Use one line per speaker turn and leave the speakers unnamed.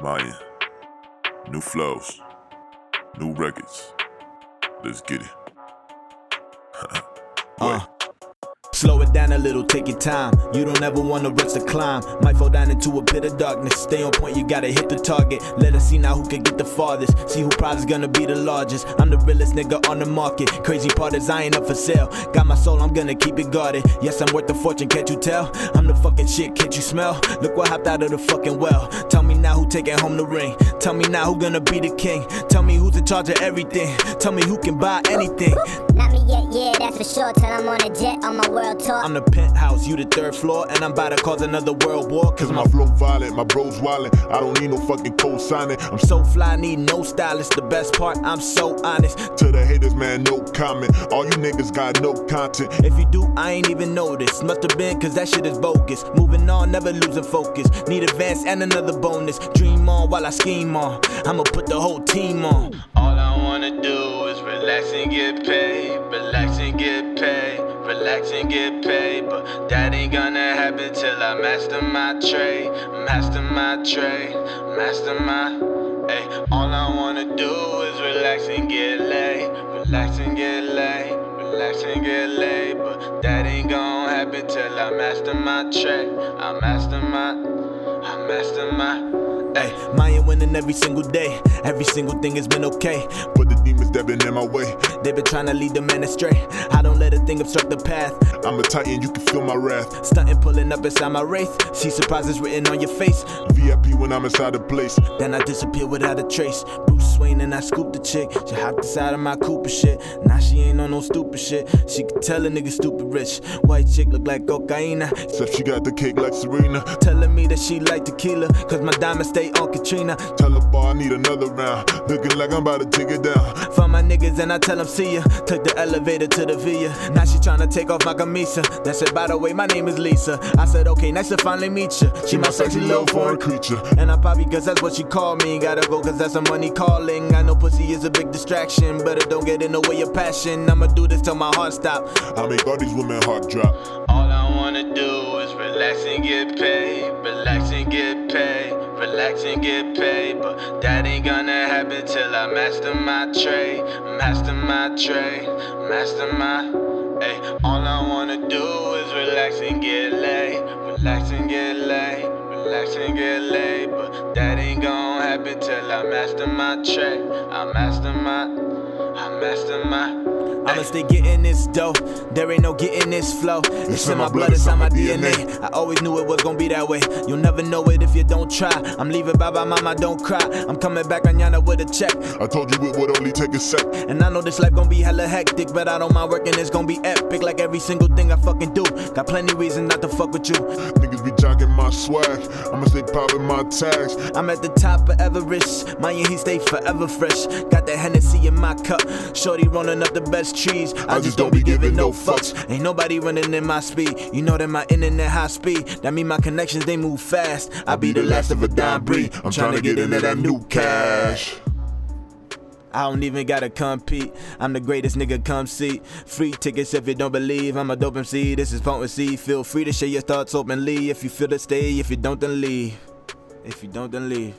MaYeN. New flows. New records. Let's get it.
Uh. Slow it down a little, take your time. You don't ever wanna rush the climb. Might fall down into a pit of darkness. Stay on point, you gotta hit the target. Let us see now who can get the farthest. See who probably gonna be the largest. I'm the realest nigga on the market. Crazy part is I ain't up for sale. Got my soul, I'm gonna keep it guarded. Yes, I'm worth a fortune, can't you tell? I'm the fucking shit, can't you smell? Look what hopped out of the fucking well. Tell me now who taking home the ring. Tell me now who gonna be the king. Tell me who's in charge of everything. Tell me who can buy anything.
Not me yet, yeah, that's for sure. Till I'm on a jet on my world tour.
I'm the penthouse, you the third floor, and I'm about to cause another world war. Cause
Cause my flow violent, my bros wildin'. I don't need no fucking co-signing. I'm
so fly, need no stylist. The best part, I'm so honest.
to the haters, man, no comment. All you niggas got no content.
If you do, I ain't even noticed. Must have been, cause that shit is bogus. Moving on, never losing focus. Need advance and another bonus. Dream on while I scheme on. I'ma put the whole team on.
Relax and get paid, relax and get paid, relax and get paid. But that ain't gonna happen till I master my trade, master my trade, master my. Ay, all I wanna do is relax and get laid, relax and get laid, relax and get laid. But that ain't gonna happen till I master my trade, I master my, I master my.
Ay, Maya winning every single day. Every single thing has been okay.
But the demons that been in my way.
They been trying to lead the man astray. I don't let a thing obstruct the path.
I'm a titan, you can feel my wrath.
Stunting, pulling up inside my wraith. See surprises written on your face.
VIP when I'm inside the place.
Then I disappear without a trace. Bruce Wayne and I scoop the chick. She hopped inside of my Cooper shit. Now she on no stupid shit. She could tell a nigga stupid rich. White chick look like cocaine.
Except she got the cake like Serena.
Telling me that she like tequila. Cause my diamonds stay on Katrina.
Tell her bar I need another round. Looking like I'm about to take it down.
Find my niggas and I tell them see ya. Took the elevator to the Villa. Now she tryna take off my camisa. That said, by the way, my name is Lisa. I said, okay, nice to finally meet ya. She my sexy little foreign
creature.
And I probably cause that's what she called me. Gotta go cause that's some money calling. I know pussy is a big distraction, but it don't get in the way of passion. I'ma do this till my heart stop.
I make all these women heart drop.
All I wanna do is relax and get paid, relax and get paid, relax and get paid. But that ain't gonna happen till I master my trade, master my trade, master my. Ay, all I wanna do is relax and get laid, relax and get laid, relax and get laid. But that ain't gonna happen till I master my trade, I master my, I master my.
I'ma stay getting this dough. There ain't no getting this flow. It's in my blood, it's on my DNA. I always knew it was gonna be that way. You'll never know it if you don't try. I'm leaving bye bye, mama, don't cry. I'm coming back on Yana with a check.
I told you it would only take a sec.
And I know this life gonna be hella hectic, but I don't mind working, it's gonna be epic. Like every single thing I fucking do. Got plenty reason not to fuck with you.
Niggas be jocking my swag. I'ma stay popping my tags.
I'm at the top of Everest. My he stay forever fresh. Got that Hennessy in my cup. Shorty rolling up the best I, just don't be giving no fucks. Ain't nobody running in my speed. You know that my internet high speed. That mean my connections they move fast. I be the last of a dime breed. I'm trying to get into that new cash. I don't even gotta compete. I'm the greatest nigga, come see. Free tickets if you don't believe. I'm a dope MC. This is potency. Feel free to share your thoughts openly. If you feel to stay, if you don't, then leave. If you don't, then leave.